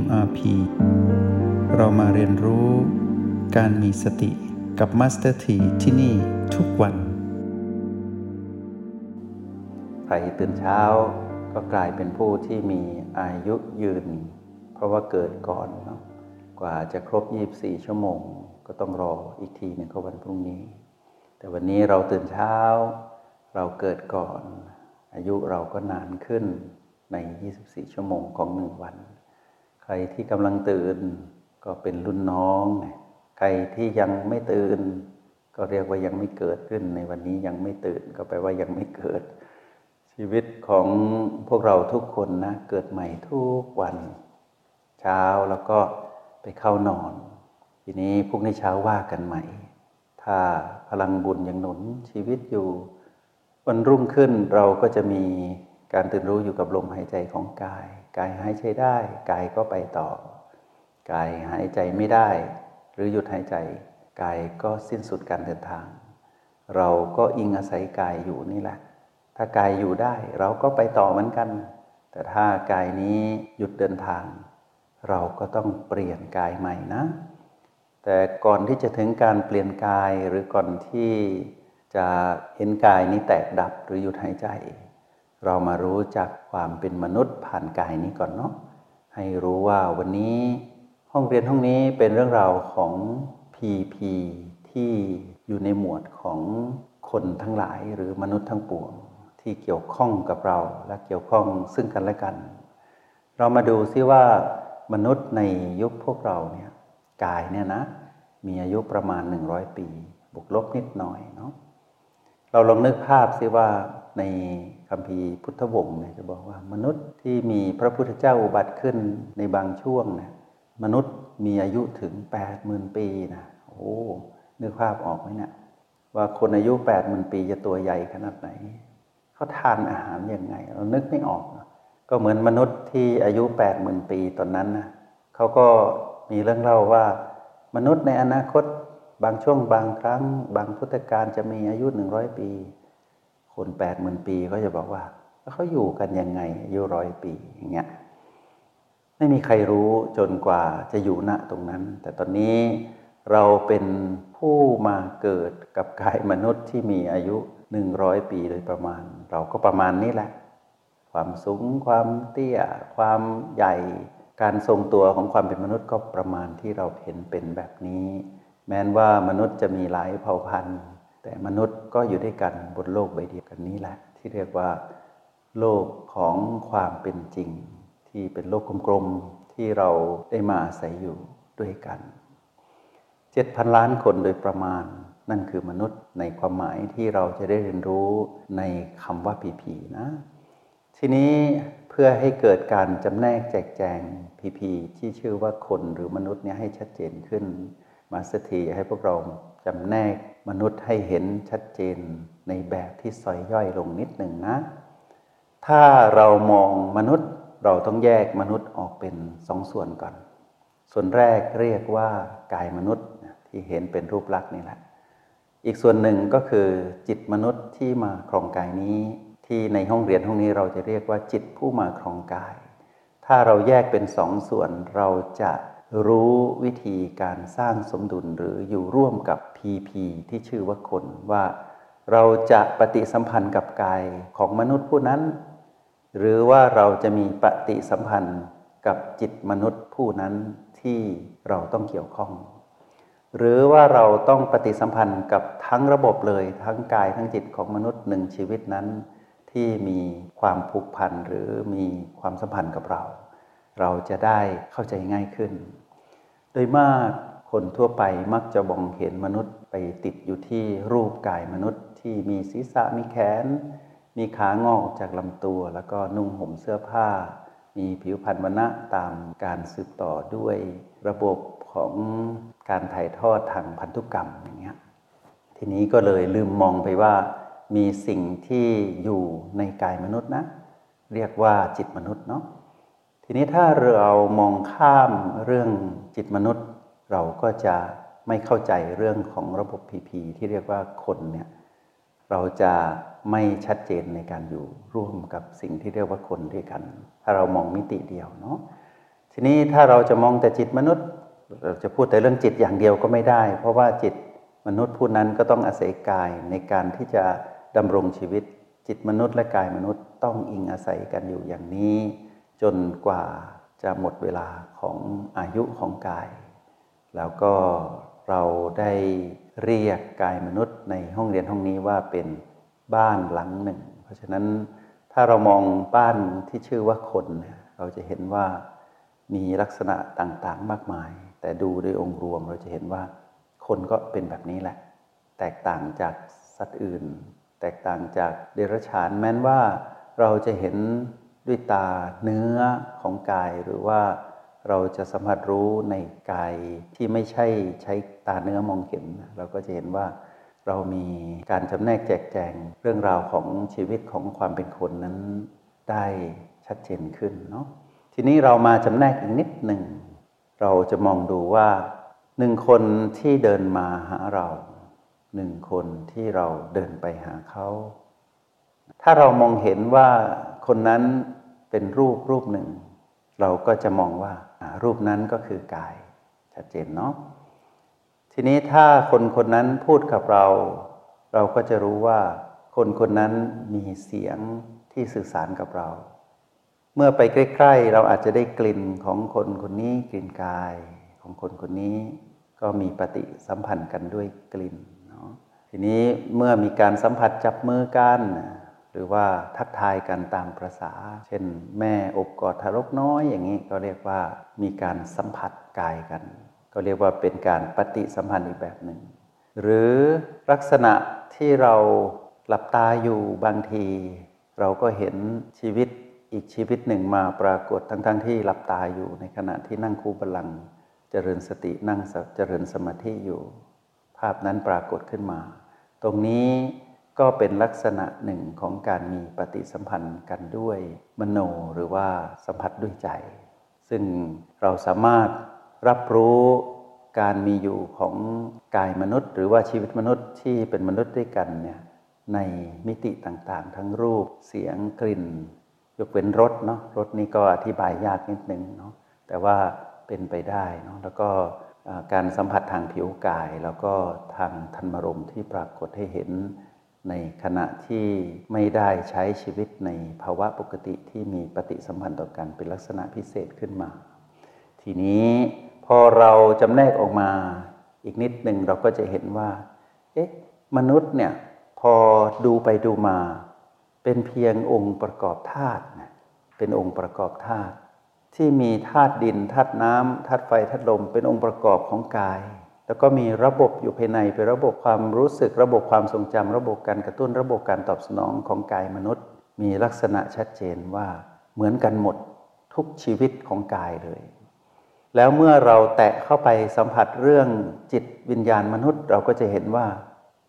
MRP เรามาเรียนรู้การมีสติกับ Master T ที่ที่นี่ทุกวัน ใครตื่นเช้าก็กลายเป็นผู้ที่มีอายุยืน เพราะว่าเกิดก่อนเนาะกว่าจะครบ 24 ชั่วโมง ก็ต้องรออีกทีหนึ่งก็วันพรุ่งนี้ แต่วันนี้เราตื่นเช้า เราเกิดก่อน อายุเราก็นานขึ้นใน 24 ชั่วโมงของหนึ่งวัน ใครที่กำลังตื่นก็เป็นรุ่นน้อง ใครที่ยังไม่ตื่น ก็เรียกว่ายังไม่เกิดขึ้นในวันนี้ยังไม่ตื่นก็แปลว่ายังไม่เกิด ชีวิตของพวกเราทุกคนนะ เกิดใหม่ทุกวัน เช้าแล้วก็ไปเข้านอน ทีนี้พรุ่งนี้เช้าว่ากันใหม่ ถ้าพลังบุญยังหนุนชีวิตอยู่วันรุ่งขึ้นเราก็จะมีการตื่นรู้อยู่กับลมหายใจของกาย กายหายใจได้ กายก็ไปต่อ กายหายใจไม่ได้ หรือหยุดหายใจ กายก็สิ้นสุดการเดินทาง เราก็อิงอาศัยกายอยู่นี่แหละ ถ้ากายอยู่ได้เราก็ไปต่อเหมือนกัน แต่ถ้ากายนี้หยุดเดินทาง เราก็ต้องเปลี่ยนกายใหม่นะ แต่ก่อนที่จะถึงการเปลี่ยนกายหรือก่อนที่จะเห็นกายนี้แตกดับหรือหยุดหายใจ เรามารู้จักความเป็นมนุษย์ผ่านกายนี้ก่อนเนาะให้รู้ว่าวันนี้ห้องเรียนห้องนี้เป็นเรื่องราวของ PP ที่อยู่ในหมวดของคนทั้งหลายหรือมนุษย์ทั้งปวง ที่เกี่ยวข้องกับเราและเกี่ยวข้องซึ่งกันและกัน เรามาดูซิว่ามนุษย์ในยุคพวกเราเนี่ยกายเนี่ยนะ มีอายุประมาณ 100 ปี บวกลบนิดหน่อยเนาะเราลองนึกภาพซิว่า ในคัมภีพุทธวงศ์เนี่ยจะบอกว่ามนุษย์ที่มีพระพุทธเจ้าอุบัติขึ้นในบางช่วงนะมนุษย์มีอายุถึง 80,000 ปีนะโอ้นึกภาพออกไหมเนะี่ยว่าคนอายุ 80,000 ปีจะตัวใหญ่ขนาดไหนเขาทานอาหารยังไง เรานึกไม่ออกนะก็เหมือนมนุษย์ที่อายุ 80,000 ปีตอนนั้นนะเขาก็มีเรื่องเล่าว่า มนุษย์ในอนาคตบางช่วงบางครั้ง บางพุทธกาลจะมีอายุหนึ่งร้อยปี คนแปดหมื่นปีก็จะบอกว่าเขาอยู่กันยังไงอายุร้อยปีอย่างเงี้ยไม่มีใครรู้จนกว่าจะอยู่ณตรงนั้น แต่ตอนนี้เราเป็นผู้มาเกิดกับกายมนุษย์ที่มีอายุหนึ่งร้อยปีโดยประมาณ เราก็ประมาณนี้แหละ ความสูงความเตี้ย ความใหญ่การทรงตัวของความเป็นมนุษย์ก็ประมาณที่เราเห็นเป็นแบบนี้ แม้นว่ามนุษย์จะมีหลายเผ่าพันธุ์ แต่มนุษย์ก็อยู่ด้วยกันบนโลกใบเดียวกันนี้แหละ ที่เรียกว่า โลกของความเป็นจริง ที่เป็นโลกกลมๆที่เราได้มาอาศัยอยู่ด้วยกันเจ็ดพันล้านคนโดยประมาณ นั่นคือมนุษย์ในความหมายที่เราจะได้เรียนรู้ในคำว่าผีผีนะ ทีนี้เพื่อให้เกิดการจำแนกแจกแจงพีพีที่ชื่อว่าคนหรือมนุษย์เนี่ยให้ชัดเจนขึ้น มาสถีให้พวกเราจำแนกมนุษย์ให้เห็นชัดเจนในแบบที่ซอยย่อยลงนิดหนึ่งนะ ถ้าเรามองมนุษย์เราต้องแยกมนุษย์ออกเป็นสองส่วนก่อน ส่วนแรกเรียกว่ากายมนุษย์ที่เห็นเป็นรูปลักษณ์นี่แหละ อีกส่วนหนึ่งก็คือจิตมนุษย์ที่มาครองกายนี้ ที่ในห้องเรียนห้องนี้เราจะเรียกว่าจิตผู้มาครองกาย ถ้าเราแยกเป็นสองส่วนเราจะ รู้วิธีการสร้างสมดุลหรืออยู่ร่วมกับพีพีที่ชื่อว่าคนว่า เราจะปฏิสัมพันธ์กับกายของมนุษย์ผู้นั้น หรือว่าเราจะมีปฏิสัมพันธ์กับจิตมนุษย์ผู้นั้นที่เราต้องเกี่ยวข้อง หรือว่าเราต้องปฏิสัมพันธ์กับทั้งระบบเลย ทั้งกายทั้งจิตของมนุษย์หนึ่งชีวิตนั้น ที่มีความผูกพันหรือมีความสัมพันธ์กับเรา เราจะได้เข้าใจง่ายขึ้น โดยมากคนทั่วไปมักจะมองเห็นมนุษย์ไปติดอยู่ที่รูปกายมนุษย์ที่มีศีรษะมีแขน มีขางอกจากลำตัว แล้วก็นุ่งห่มเสื้อผ้า มีผิวพรรณวรณะตามการสืบต่อด้วยระบบของการถ่ายทอดทางพันธุกรรมอย่างเงี้ยทีนี้ก็เลยลืมมองไปว่า มีสิ่งที่อยู่ในกายมนุษย์นะ เรียกว่าจิตมนุษย์เนาะ ทีนี้ถ้าเรามองข้ามเรื่องจิตมนุษย์ เราก็จะไม่เข้าใจเรื่องของระบบพีพีที่เรียกว่าคนเนี่ยเราจะไม่ชัดเจนในการอยู่ร่วมกับสิ่งที่เรียกว่าคนด้วยกัน ถ้าเรามองมิติเดียวเนาะทีนี้ถ้าเราจะมองแต่จิตมนุษย์ เราจะพูดแต่เรื่องจิตอย่างเดียวก็ไม่ได้ เพราะว่าจิตมนุษย์ผู้นั้นก็ต้องอาศัยกายในการที่จะดำรงชีวิตจิตมนุษย์และกายมนุษย์ต้องอิงอาศัยกันอยู่อย่างนี้ จนกว่าจะหมดเวลาของอายุของกาย แล้วก็เราได้เรียกกายมนุษย์ในห้องเรียนห้องนี้ว่าเป็นบ้านหลังหนึ่ง เพราะฉะนั้นถ้าเรามองบ้านที่ชื่อว่าคนเราจะเห็นว่ามีลักษณะต่างๆมากมาย แต่ดูโดยองค์รวมเราจะเห็นว่าคนก็เป็นแบบนี้แหละ แตกต่างจากสัตว์อื่น แตกต่างจากเดรัจฉานแม้นว่าเราจะเห็น ด้วยตาเนื้อของกายหรือว่าเราจะสัมผัสรู้ในกายที่ไม่ใช่ใช้ตาเนื้อมองเห็น เราก็จะเห็นว่าเรามีการจำแนกแจกแจงเรื่องราวของชีวิตของความเป็นคนนั้นได้ชัดเจนขึ้นเนาะทีนี้เรามาจำแนกอีกนิดหนึ่ง เราจะมองดูว่าหนึ่งคนที่เดินมาหาเราหนึ่งคนที่เราเดินไปหาเขา ถ้าเรามองเห็นว่าคนนั้น เป็นรูปรูปหนึ่ง เราก็จะมองว่ารูปนั้นก็คือกายชัดเจนเนาะทีนี้ถ้าคนคนนั้นพูดกับเรา เราก็จะรู้ว่า คนคนนั้นมีเสียงที่สื่อสารกับเรา เมื่อไปใกล้ๆ เราอาจจะได้กลิ่นของคนคนนี้กลิ่นกายของคนคนนี้ก็มีปฏิสัมพันธ์กันด้วยกลิ่นเนาะทีนี้เมื่อมีการสัมผัสจับมือกัน รือว่าทักทายกันตามประษา เช่น แม่อบกอดทารกน้อยอย่างนี้ก็เรียกว่ามีการสัมผัสกายกัน ก็เรียกว่าเป็นการปฏิสัมพันธ์อีกแบบหนึ่ง หรือลักษณะที่เราหลับตาอยู่บางที เราก็เห็นชีวิตอีกชีวิตหนึ่งมาปรากฏทั้งๆทที่หลับตาอยู่ในขณะที่นั่งคูบาลังเจริญสตินั่งเจริญสมาธิอยู่ ภาพนั้นปรากฏขึ้นมา ตรงนี้ ก็เป็นลักษณะหนึ่งของการมีปฏิสัมพันธ์กันด้วยมโนหรือว่าสัมผัสด้วยใจ ซึ่งเราสามารถรับรู้การมีอยู่ของกายมนุษย์ หรือว่าชีวิตมนุษย์ที่เป็นมนุษย์ด้วยกันเนี่ยในมิติต่างๆ ทั้งรูปเสียงกลิ่น ยกเว้นรสเนาะรสนี้ก็อธิบายยากนิดนึงเนาะแต่ว่าเป็นไปได้เนาะแล้วก็การสัมผัสทางผิวกาย แล้วก็ทางธรรมรมที่ปรากฏให้เห็น ในขณะที่ไม่ได้ใช้ชีวิตในภาวะปกติที่มีปฏิสัมพันธ์ต่อกันเป็นลักษณะพิเศษขึ้นมา ทีนี้พอเราจำแนกออกมาอีกนิดหนึ่งเราก็จะเห็นว่า เอ๊ะ มนุษย์เนี่ยพอดูไปดูมา เป็นเพียงองค์ประกอบธาตุนะเป็นองค์ประกอบธาตุที่มีธาตุดินธาตุน้ำธาตุไฟธาตุลม เป็นองค์ประกอบของกาย แล้วก็มีระบบอยู่ภายในเป็นระบบความรู้สึก ระบบความทรงจำระบบการกระตุ้น ระบบการตอบสนองของกายมนุษย์ มีลักษณะชัดเจนว่าเหมือนกันหมดทุกชีวิตของกายเลย แล้วเมื่อเราแตะเข้าไปสัมผัสเรื่องจิตวิญญาณมนุษย์ เราก็จะเห็นว่า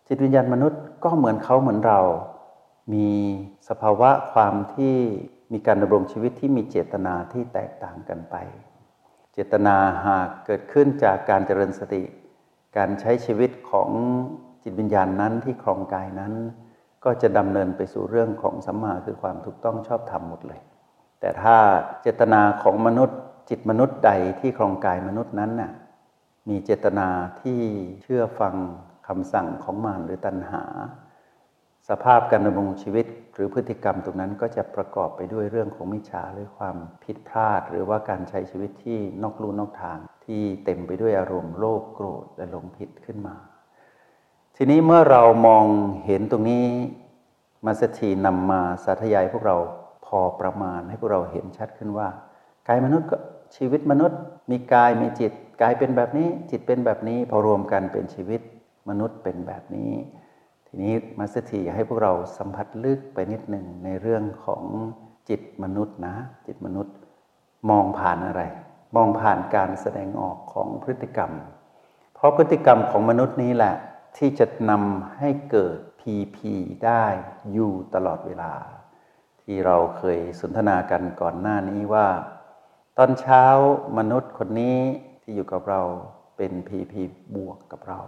จิตวิญญาณมนุษย์ก็เหมือนเขาเหมือนเรา มีสภาวะความที่มีการดำรงชีวิตที่มีเจตนาที่แตกต่างกันไป เจตนาหากเกิดขึ้นจากการเจริญสติ การใช้ชีวิตของจิตวิญญาณนั้นที่ครองกายนั้น ก็จะดำเนินไปสู่เรื่องของสัมมาคือความถูกต้องชอบธรรมหมดเลย แต่ถ้าเจตนาของมนุษย์จิตมนุษย์ใดที่ครองกายมนุษย์นั้นน่ะมีเจตนาที่เชื่อฟังคำสั่งของมารหรือตัณหา สภาพการดำรงชีวิต หรือพฤติกรรมตรงนั้นก็จะประกอบไปด้วยเรื่องของมิจฉาหรือความผิดพลาด หรือว่าการใช้ชีวิตที่นอกลู่นอกทาง ที่เต็มไปด้วยอารมณ์โลภโกรธและหลงผิดขึ้นมา ทีนี้เมื่อเรามองเห็นตรงนี้มาสถีนำมาสาธยายพวกเราพอประมาณให้พวกเราเห็นชัดขึ้นว่ากายมนุษย์ก็ชีวิตมนุษย์ มีกายมีจิตกายเป็นแบบนี้จิตเป็นแบบนี้พอรวมกันเป็นชีวิตมนุษย์เป็นแบบนี้ ทีนี้มาสถีให้พวกเราสัมผัสลึกไปนิดหนึ่งในเรื่องของจิตมนุษย์นะ จิตมนุษย์มองผ่านอะไร มองผ่านการแสดงออกของพฤติกรรม เพราะพฤติกรรมของมนุษย์นี้แหละ ที่จะนำให้เกิด PP ได้อยู่ตลอดเวลา ที่เราเคยสนทนากันก่อนหน้านี้ว่า ตอนเช้ามนุษย์คนนี้ที่อยู่กับเราเป็น PP บวกกับเรา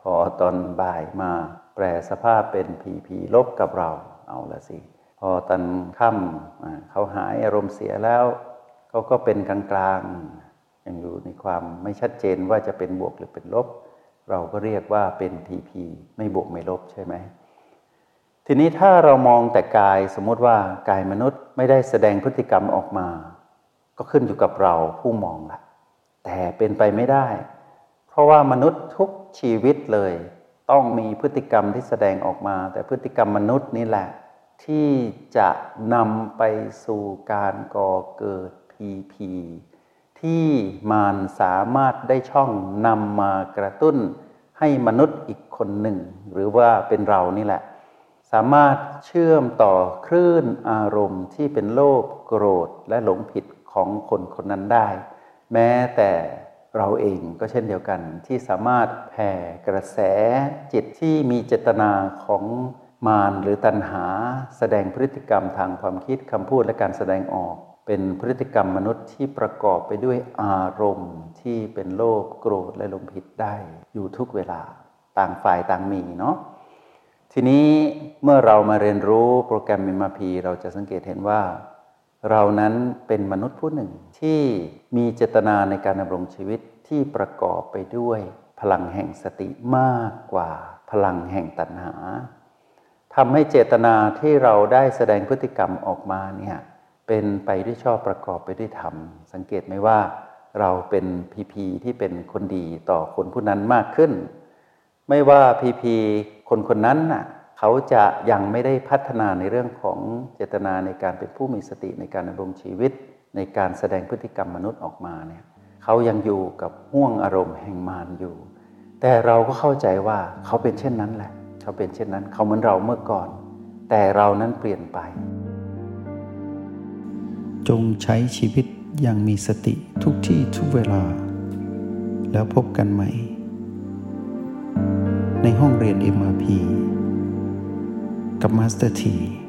พอตอนบ่ายมา แปลสภาพเป็น PP ลบกับเราเอาละสิ พอตอนค่ำเขาหายอารมณ์เสียแล้วเขาก็เป็นกลางๆยังอยู่ในความไม่ชัดเจนว่าจะเป็นบวกหรือเป็นลบ เราก็เรียกว่าเป็นพีพีไม่บวกไม่ลบใช่ไหมทีนี้ถ้าเรามองแต่กายสมมติว่ากายมนุษย์ไม่ได้แสดงพฤติกรรมออกมา ก็ขึ้นอยู่กับเราผู้มองละแต่เป็นไปไม่ได้ เพราะว่ามนุษย์ทุกชีวิตเลย ต้องมีพฤติกรรมที่แสดงออกมา แต่พฤติกรรมมนุษย์นี่แหละ ที่จะนำไปสู่การก่อเกิดพีพีที่มารสามารถได้ช่องนำมากระตุ้น ให้มนุษย์อีกคนหนึ่ง หรือว่าเป็นเรานี่แหละ สามารถเชื่อมต่อคลื่นอารมณ์ที่เป็นโลภโกรธและหลงผิดของคนคนนั้นได้ แม้แต่ เราเองก็เช่นเดียวกันที่สามารถแผ่กระแสจิตที่มีเจตนาของมารหรือตัณหา แสดงพฤติกรรมทางความคิดคำพูดและการแสดงออก เป็นพฤติกรรมมนุษย์ที่ประกอบไปด้วยอารมณ์ที่เป็นโลภโกรธและลงผิดได้ อยู่ทุกเวลาต่างฝ่ายต่างมีเนาะทีนี้เมื่อเรามาเรียนรู้โปรแกรมมิมาพีเราจะสังเกตเห็นว่า เรานั้นเป็นมนุษย์ผู้หนึ่งที่มีเจตนาในการดำรงชีวิตที่ประกอบไปด้วยพลังแห่งสติมากกว่าพลังแห่งตัณหาทำให้เจตนาที่เราได้แสดงพฤติกรรมออกมาเนี่ยเป็นไปด้วยชอบประกอบไปด้วยธรรม สังเกตไหมว่าเราเป็นพีพีที่เป็นคนดีต่อคนผู้นั้นมากขึ้น ไม่ว่าพีพีคนคนนั้นน่ะ เขาจะยังไม่ได้พัฒนาในเรื่องของเจตนาในการเป็นผู้มีสติในการดำรงชีวิต ในการแสดงพฤติกรรมมนุษย์ออกมาเนี่ยเขายังอยู่กับห่วงอารมณ์แห่งมารอยู่ แต่เราก็เข้าใจว่าเขาเป็นเช่นนั้นแหละ เขาเป็นเช่นนั้น เขาเหมือนเราเมื่อก่อน แต่เรานั้นเปลี่ยนไป จงใช้ชีวิตอย่างมีสติทุกที่ทุกเวลา แล้วพบกันใหม่ ในห้องเรียน MRP กับมาสเตอร์ที